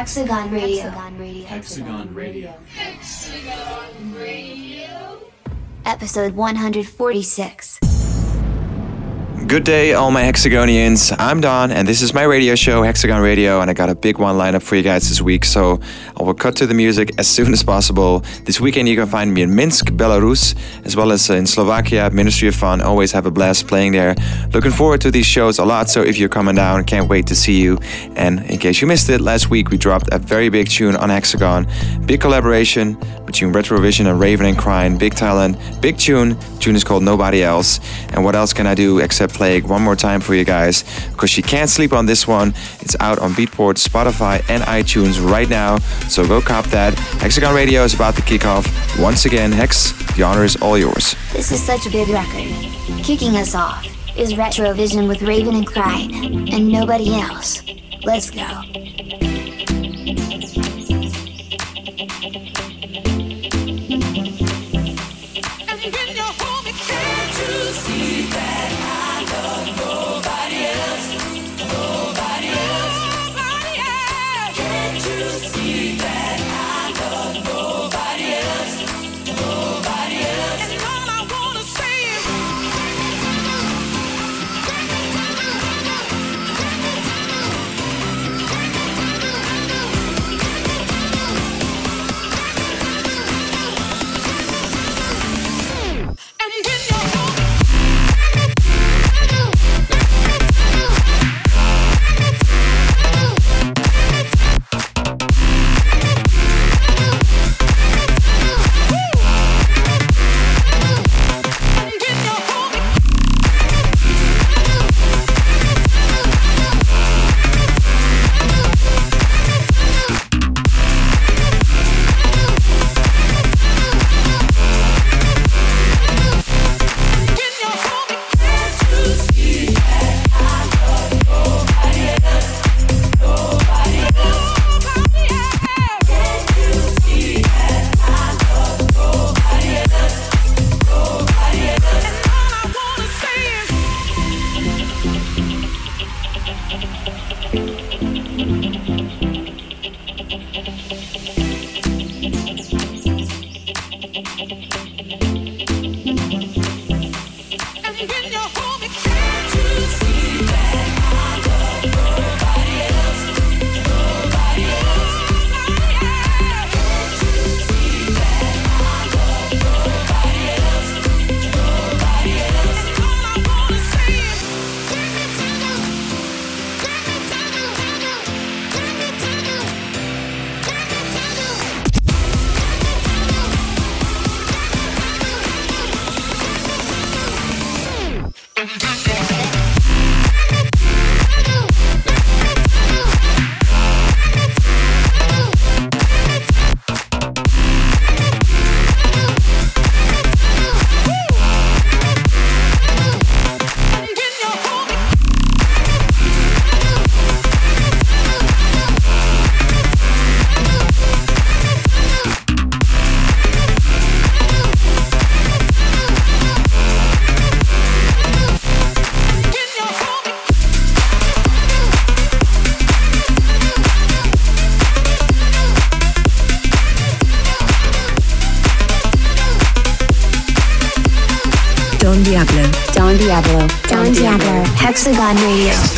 Diablo, Hexagon Radio. Hexagon Radio. Episode 146. Good day, all my Hexagonians. I'm Don, and this is my radio show, Hexagon Radio, and I got a big one lineup for you guys this week, so I will cut to the music as soon as possible. This weekend, you can find me in Minsk, Belarus, as well as in Slovakia, Ministry of Fun. Always have a blast playing there. Looking forward to these shows a lot, so if you're coming down, can't wait to see you. And in case you missed it, last week we dropped a very big tune on Hexagon. Big collaboration between Retrovision and Raven and Kreyn. Big talent, big tune. Tune is called Nobody Else. And what else can I do except play it one more time for you guys? Because you can't sleep on this one. It's out on Beatport, Spotify, and iTunes right now. So go cop that. Hexagon Radio is about to kick off. Once again, Hex, the honor is all yours. This is such a big record. Kicking us off is Retrovision with Raven and Kreyn, and nobody else. Let's go. Don Hexagon Radio.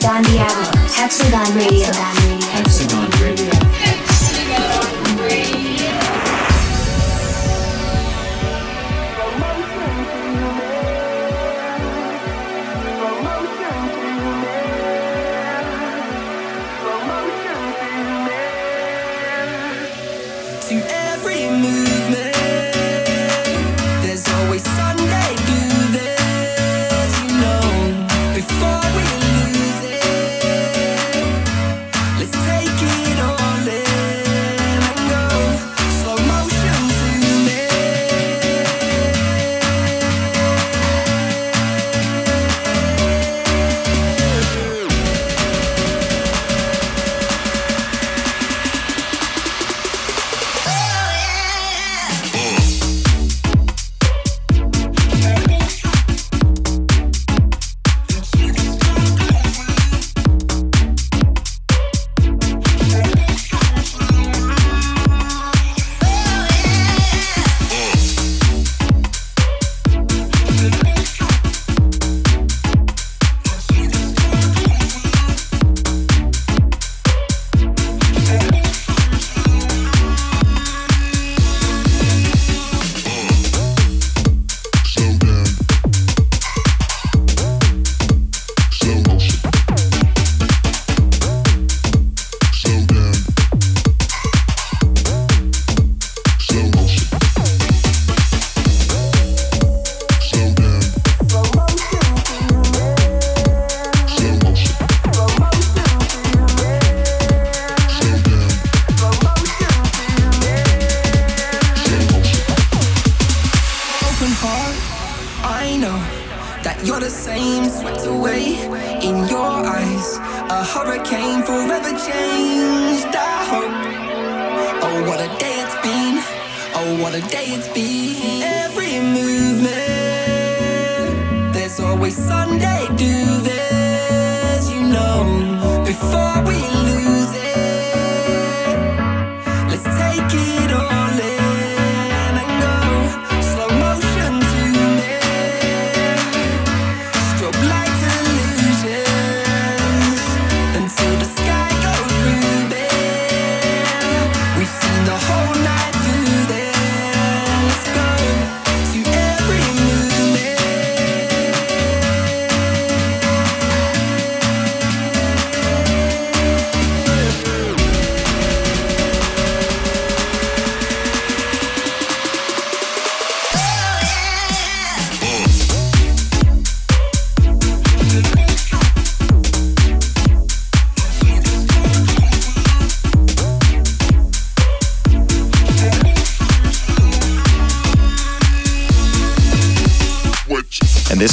Don Diablo, Hexagon Radio. Hexagon Radio. to you're the same, swept away in your eyes. A hurricane forever changed. I hope. Oh, what a day it's been. Oh, what a day it's been. Every movement, there's always Sunday. Do this, you know, before we lose it. Let's take it all in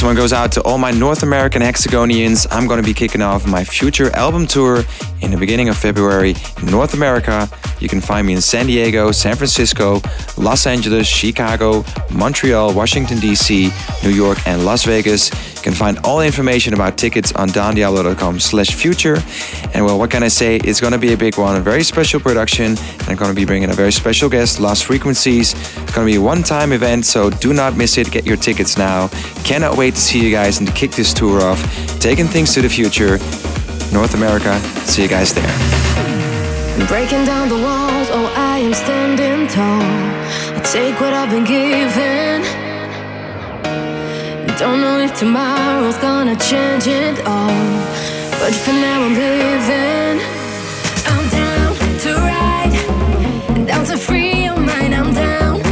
one goes out to all my North American hexagonians. I'm going to be kicking off my future album tour in the beginning of February in North America. You can find me in San Diego, San Francisco, Los Angeles, Chicago, Montreal, Washington, D.C., New York, and Las Vegas. Find all the information about tickets on dondiablo.com slash future. And well, what can I say? It's going to be a big one, a very special production. And I'm going to be bringing a very special guest, Lost Frequencies. It's going to be a one-time event, so do not miss it. Get your tickets now. Cannot wait to see you guys and to kick this tour off. Taking things to the future. North America. See you guys there. Breaking down the walls, oh, I am standing tall. I take what I've been given. Don't know if tomorrow's gonna change it all. But for now, I'm living. I'm down to ride, down to free your mind. I'm down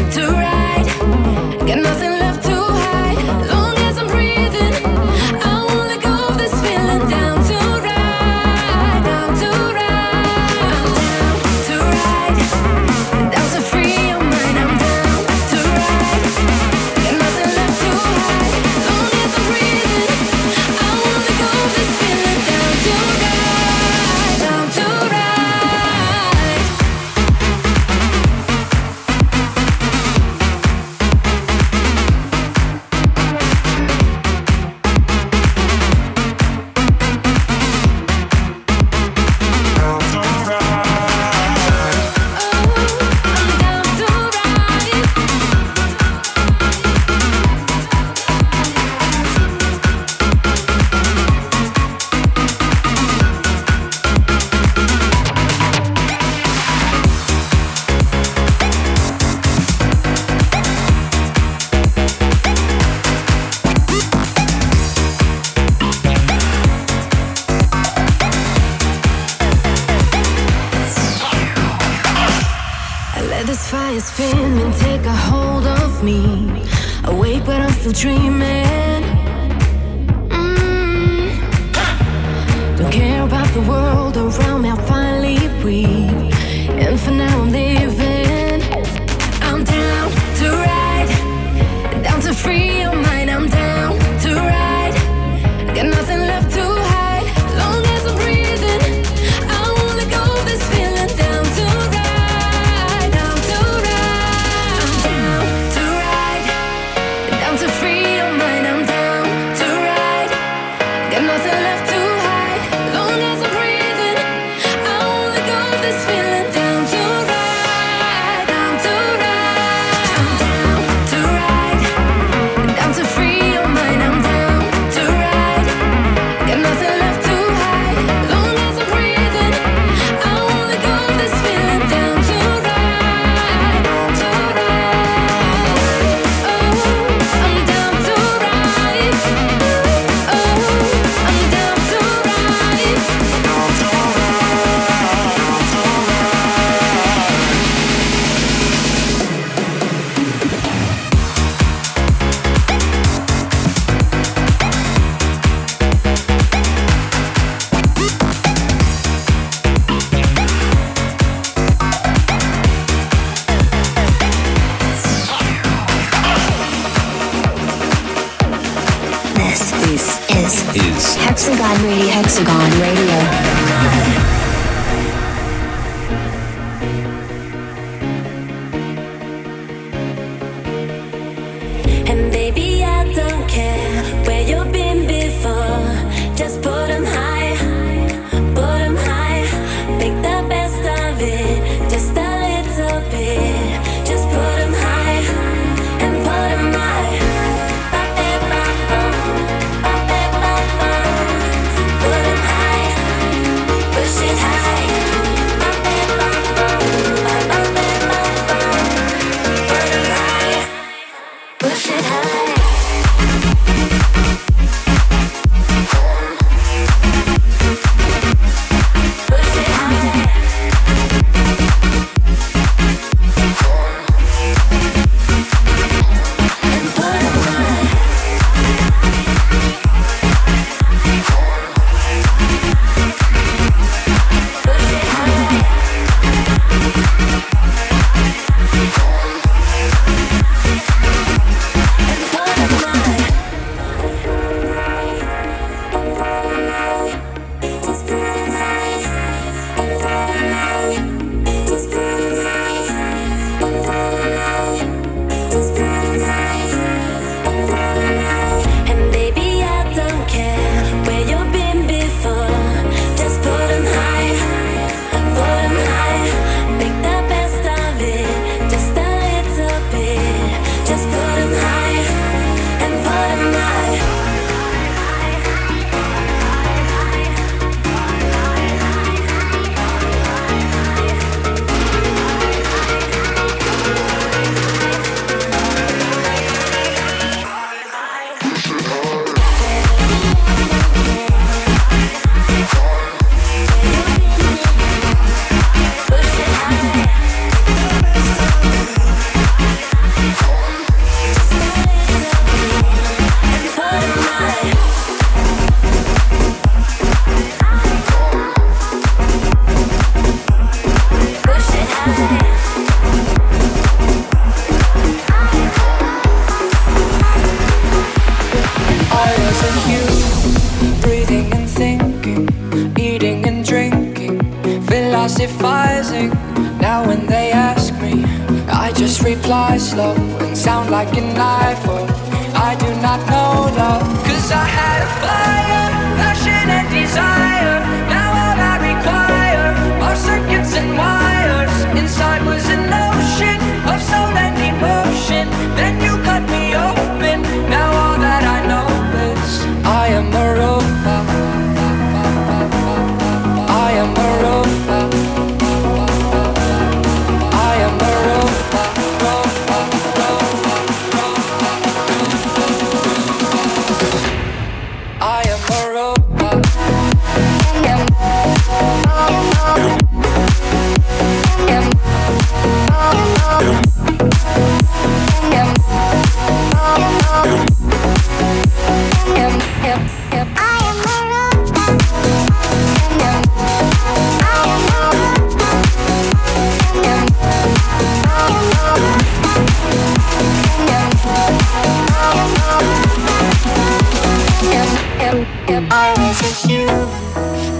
just reply slow and sound like an iPhone. I do not know love, cause I had a fire.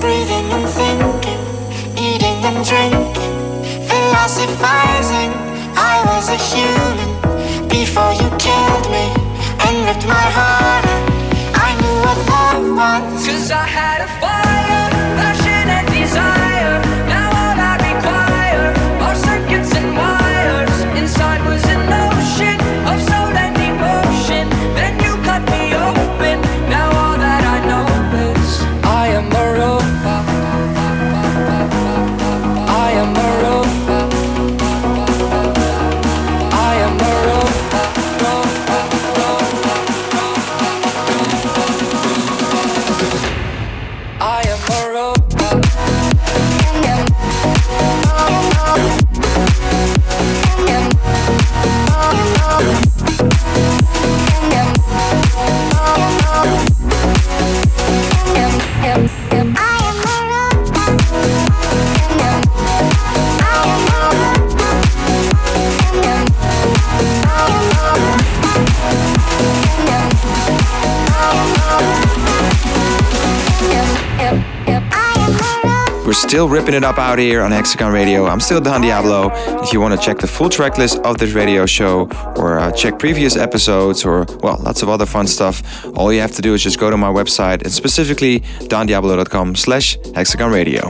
Breathing and thinking, eating and drinking. Philosophizing, I was a human Before you killed me and ripped my heart. Out I knew what love was. Cause I had still ripping it up out here on Hexagon Radio. I'm still Don Diablo. If you want to check the full track list of this radio show or uh, check previous episodes or, well, lots of other fun stuff, all you have to do is just go to my website and specifically dondiablo.com slash hexagon radio.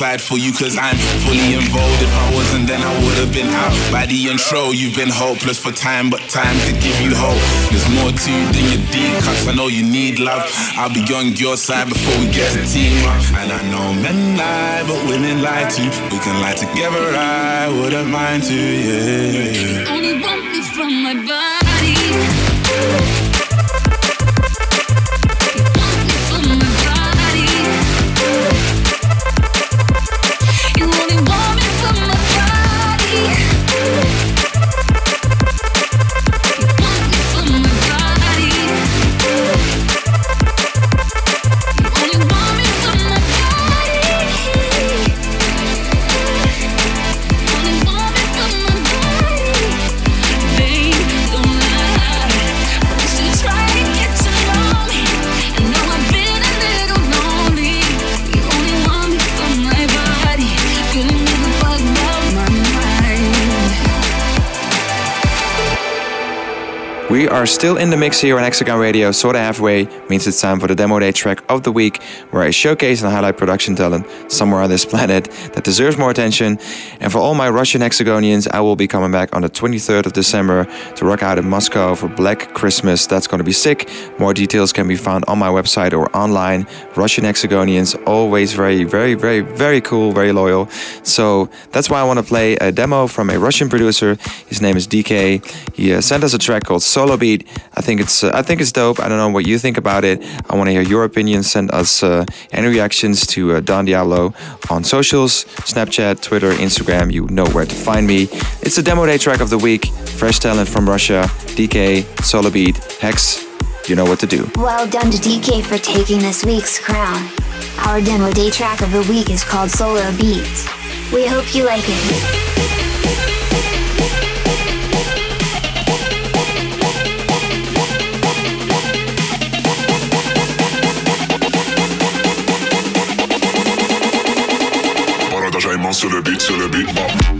Outside for you cause I'm fully involved. If I wasn't then I would have been out by the intro. You've been hopeless for time, but time could give you hope. There's more to you than your deep cuts. I know you need love. I'll be on your side before we get to team up. And I know men lie, but women lie too. We can lie together, I wouldn't mind to, yeah. Are still in the mix here on Hexagon Radio. Sorta halfway means it's time for the demo day track of the week, where I showcase and highlight production talent somewhere on this planet that deserves more attention. And for all my Russian Hexagonians, I will be coming back on the 23rd of December to rock out in Moscow for Black Christmas. That's going to be sick. More details can be found on my website or online. Russian Hexagonians, always very, very, very, very cool, very loyal. So that's why I want to play a demo from a Russian producer. His name is DK. He uh, sent us a track called Solo Beat. I think it's uh, I think it's dope. I don't know what you think about it. I want to hear your opinion. Send us uh, any reactions to uh, Don Diablo on socials, Snapchat, Twitter, Instagram. You know where to find me. It's the demo day track of the week. Fresh talent from Russia. DK, Solo Beat, Hex. You know what to do. Well done to DK for taking this week's crown. Our demo day track of the week is called Solar Beat. We hope you like it. Sur le beat, sur le beat, bon.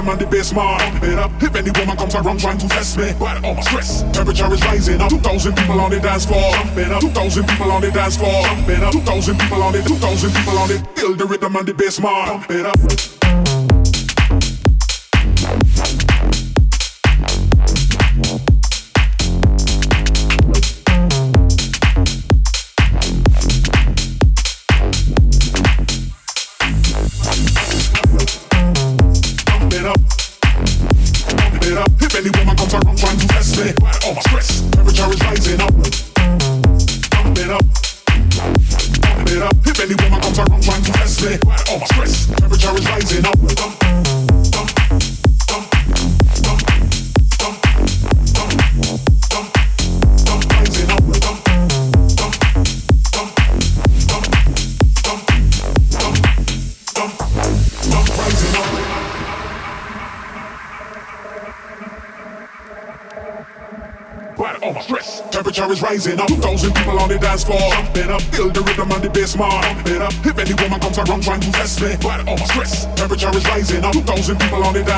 I'm on the best mind. up! if any woman comes around trying to test me. But all my stress, temperature is rising 2,000 people on the dance floor. Better 2,000 people on the dance floor. Better 2,000 people on it. 2,000 people on it. Feel the rhythm on the bass mind. up!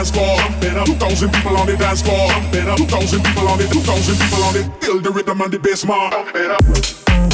dance floor. Jumping up, two thousand people on the dance floor. Jumping up, two thousand people on it, two thousand people on it. Feel the rhythm and the bass, man. Jumping up.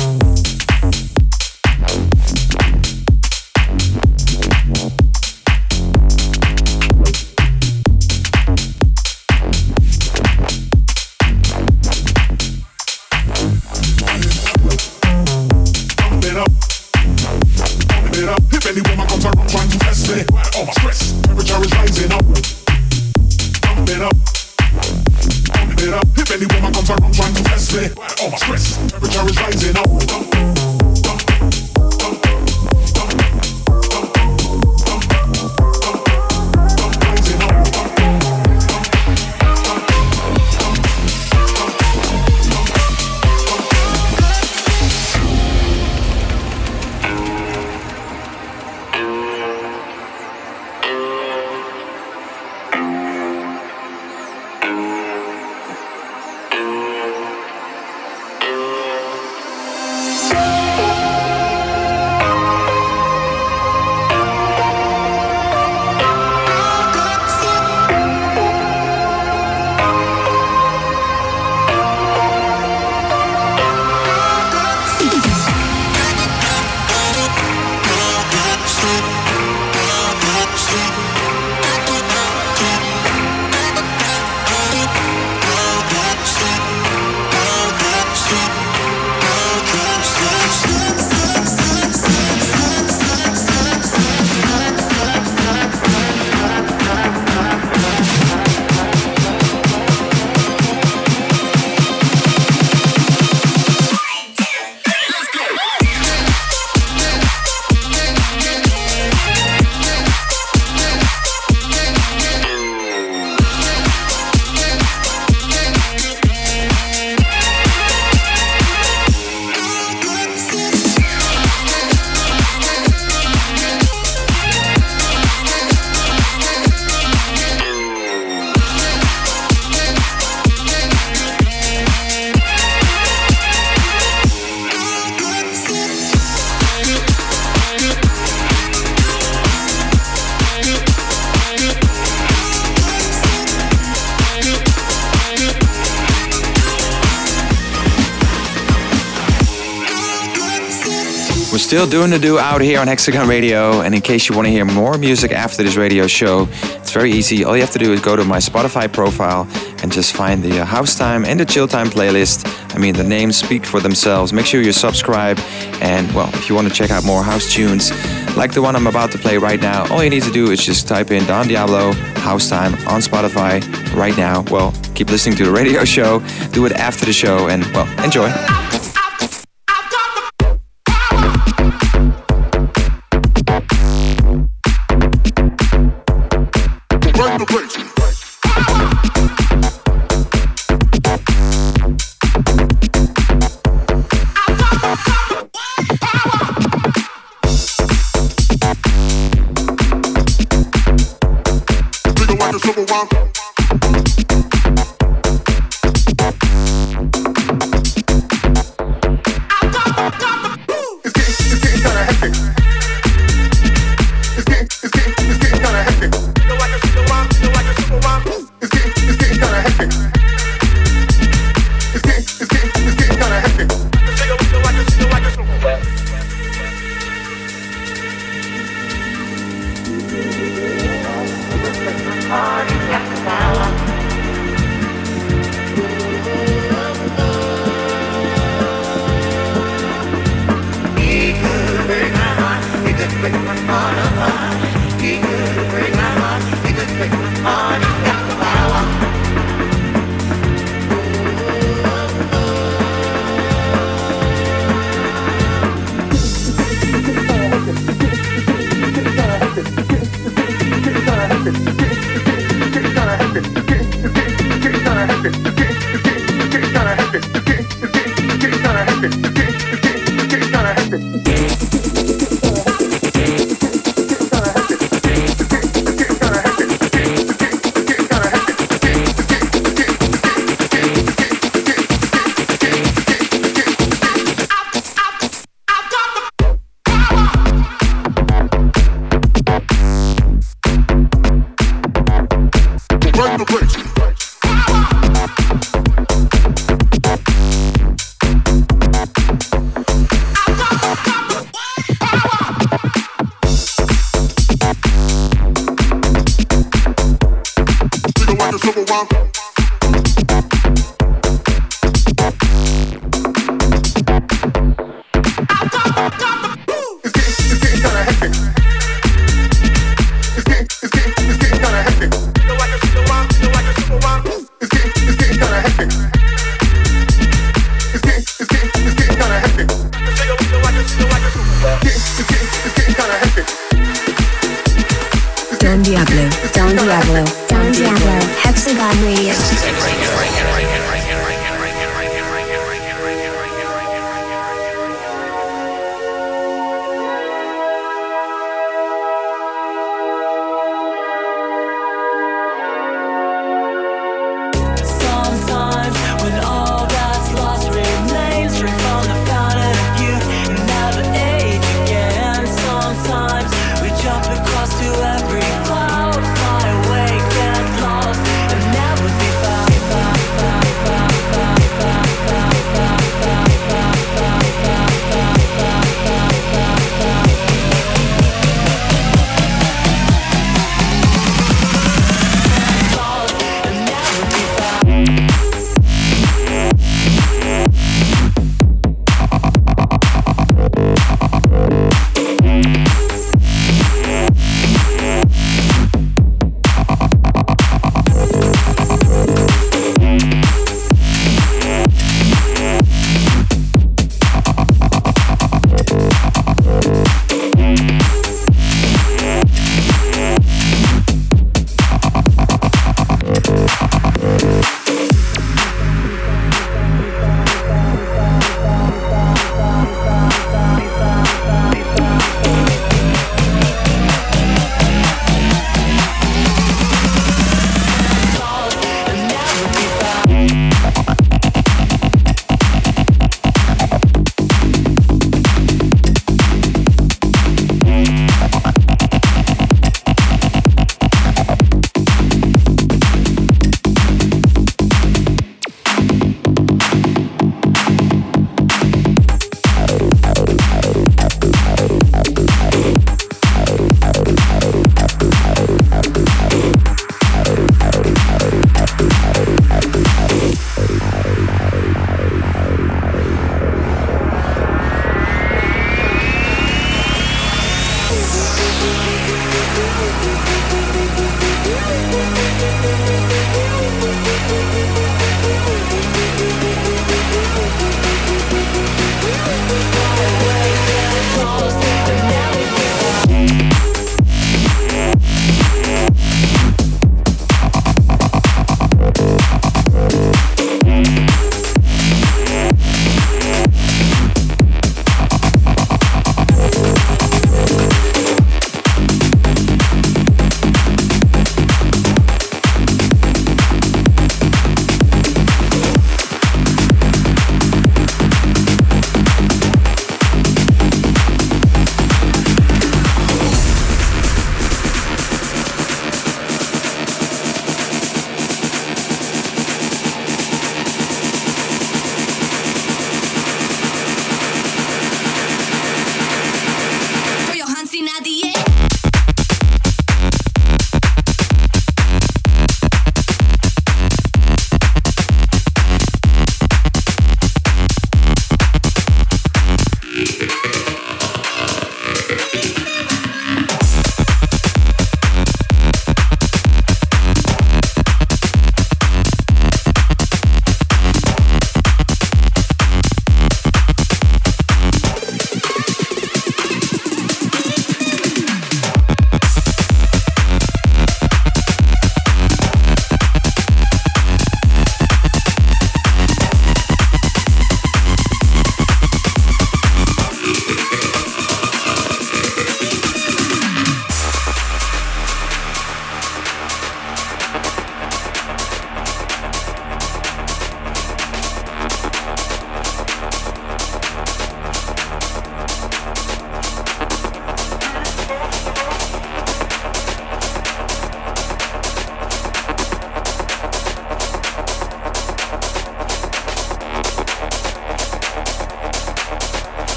Still doing the do out here on Hexagon Radio, and in case you want to hear more music after this radio show, it's very easy. All you have to do is go to my Spotify profile and just find the uh, House Time and the Chill Time playlist. I mean, the names speak for themselves. Make sure you subscribe, and well, if you want to check out more house tunes like the one I'm about to play right now, all you need to do is just type in Don Diablo House Time on Spotify right now. Well, keep listening to the radio show, do it after the show, and well, enjoy. Diablo, Hexagon Radio.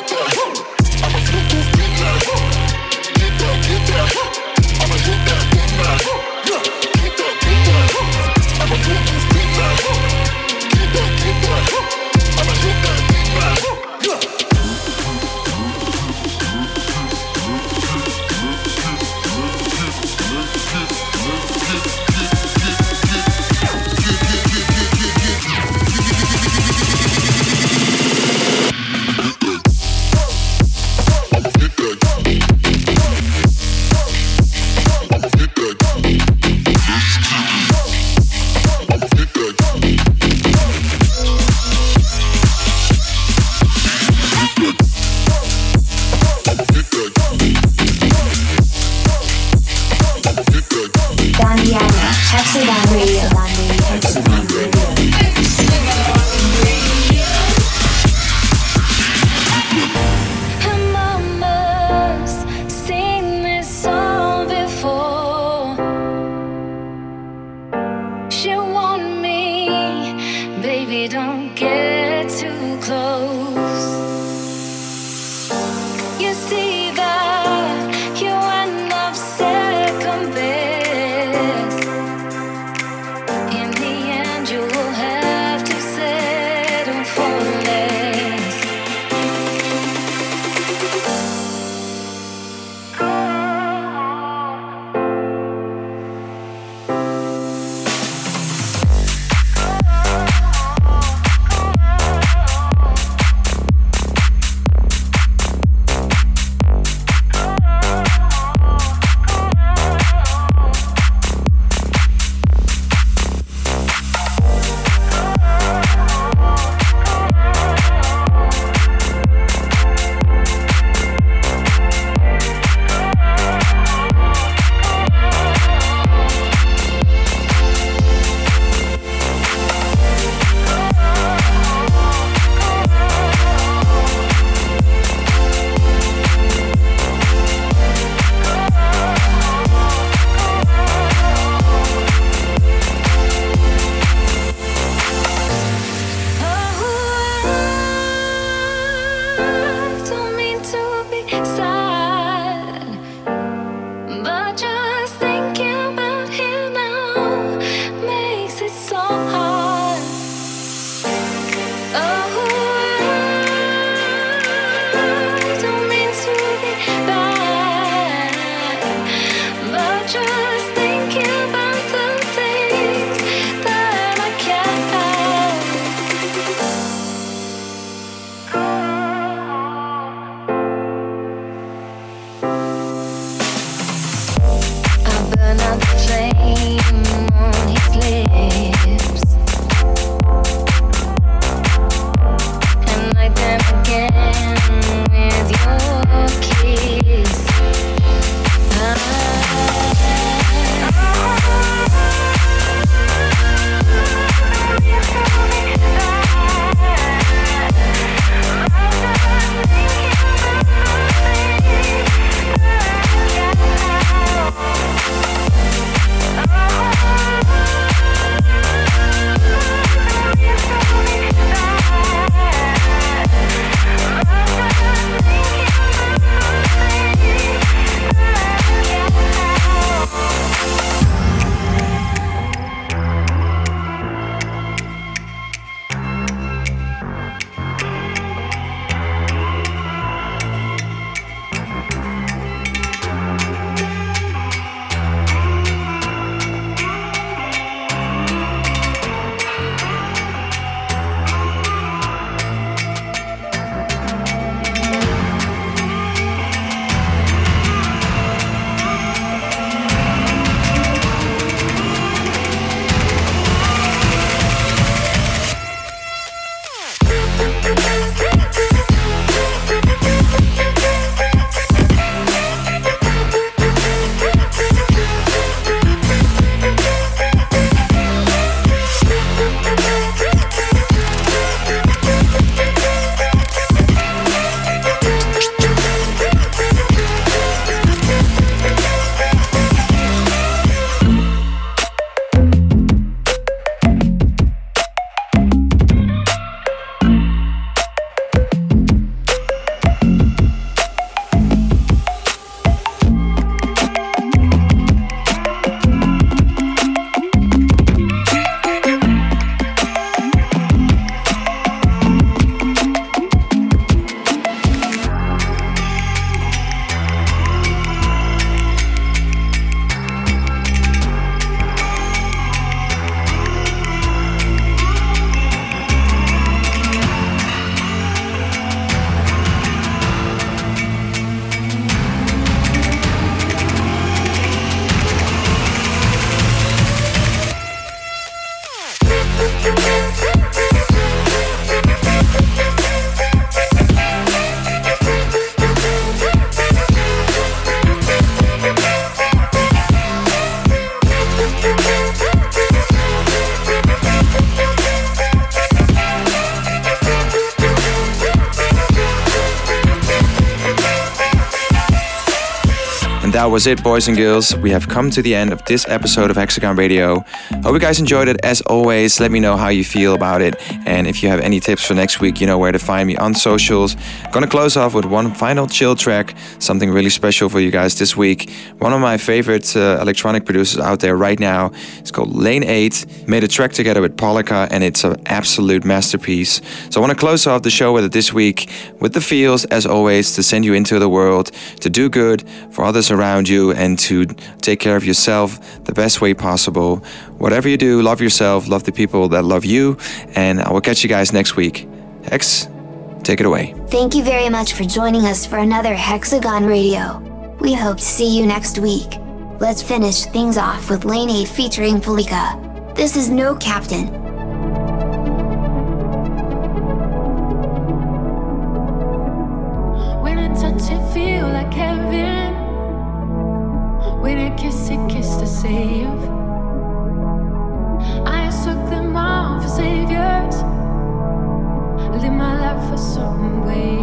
get your was it, boys and girls. We have come to the end of this episode of Hexagon Radio. Hope you guys enjoyed it. As always, let me know how you feel about it. And if you have any tips for next week, you know where to find me on socials. Gonna close off with one final chill track, something really special for you guys this week. One of my favorite uh, electronic producers out there right now. It's called Lane 8. Made a track together with Polika, and it's an absolute masterpiece. So I want to close off the show with it this week with the feels, as always, to send you into the world, to do good for others around you, and to take care of yourself the best way possible. Whatever you do, love yourself, love the people that love you, and I will catch you guys next week. Hex, take it away. Thank you very much for joining us for another Hexagon Radio. We hope to see you next week. Let's finish things off with Lane 8 featuring Polika. This is No Captain. When a kiss, a kiss to save. I took them all for saviors. Live my life for some way.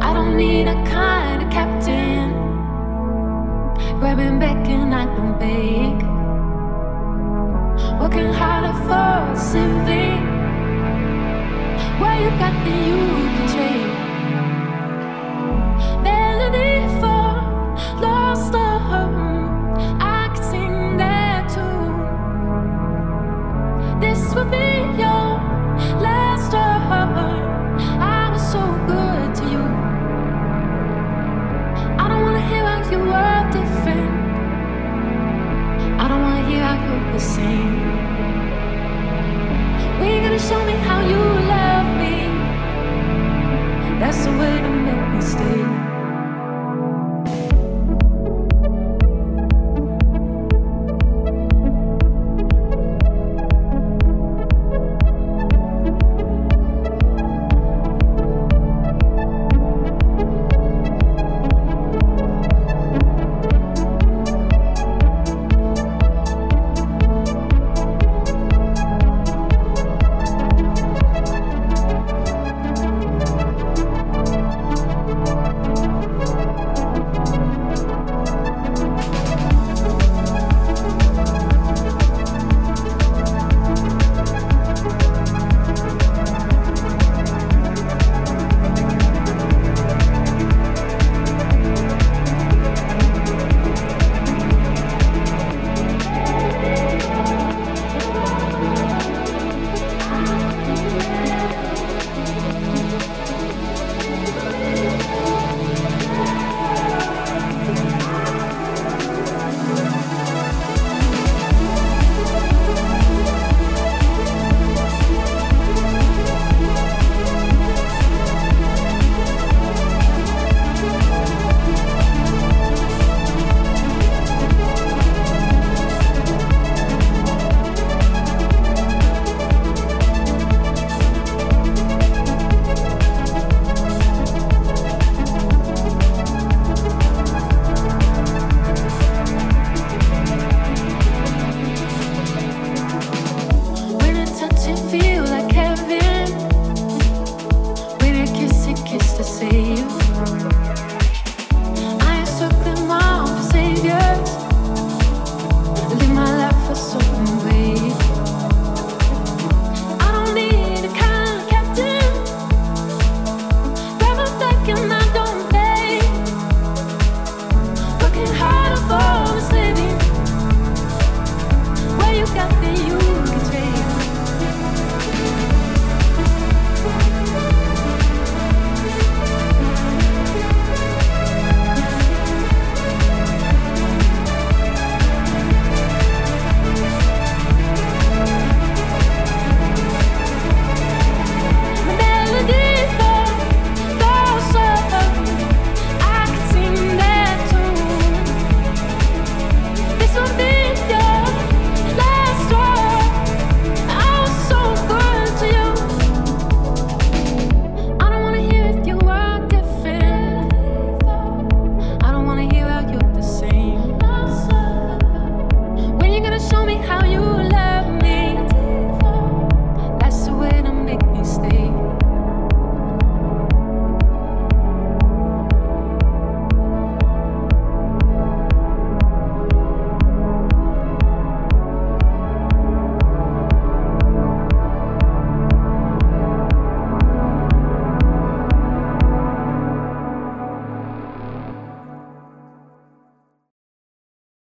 I don't need a kind of captain. Grabbing back and I don't beg. Working harder for something. What you got that you can trade. Melody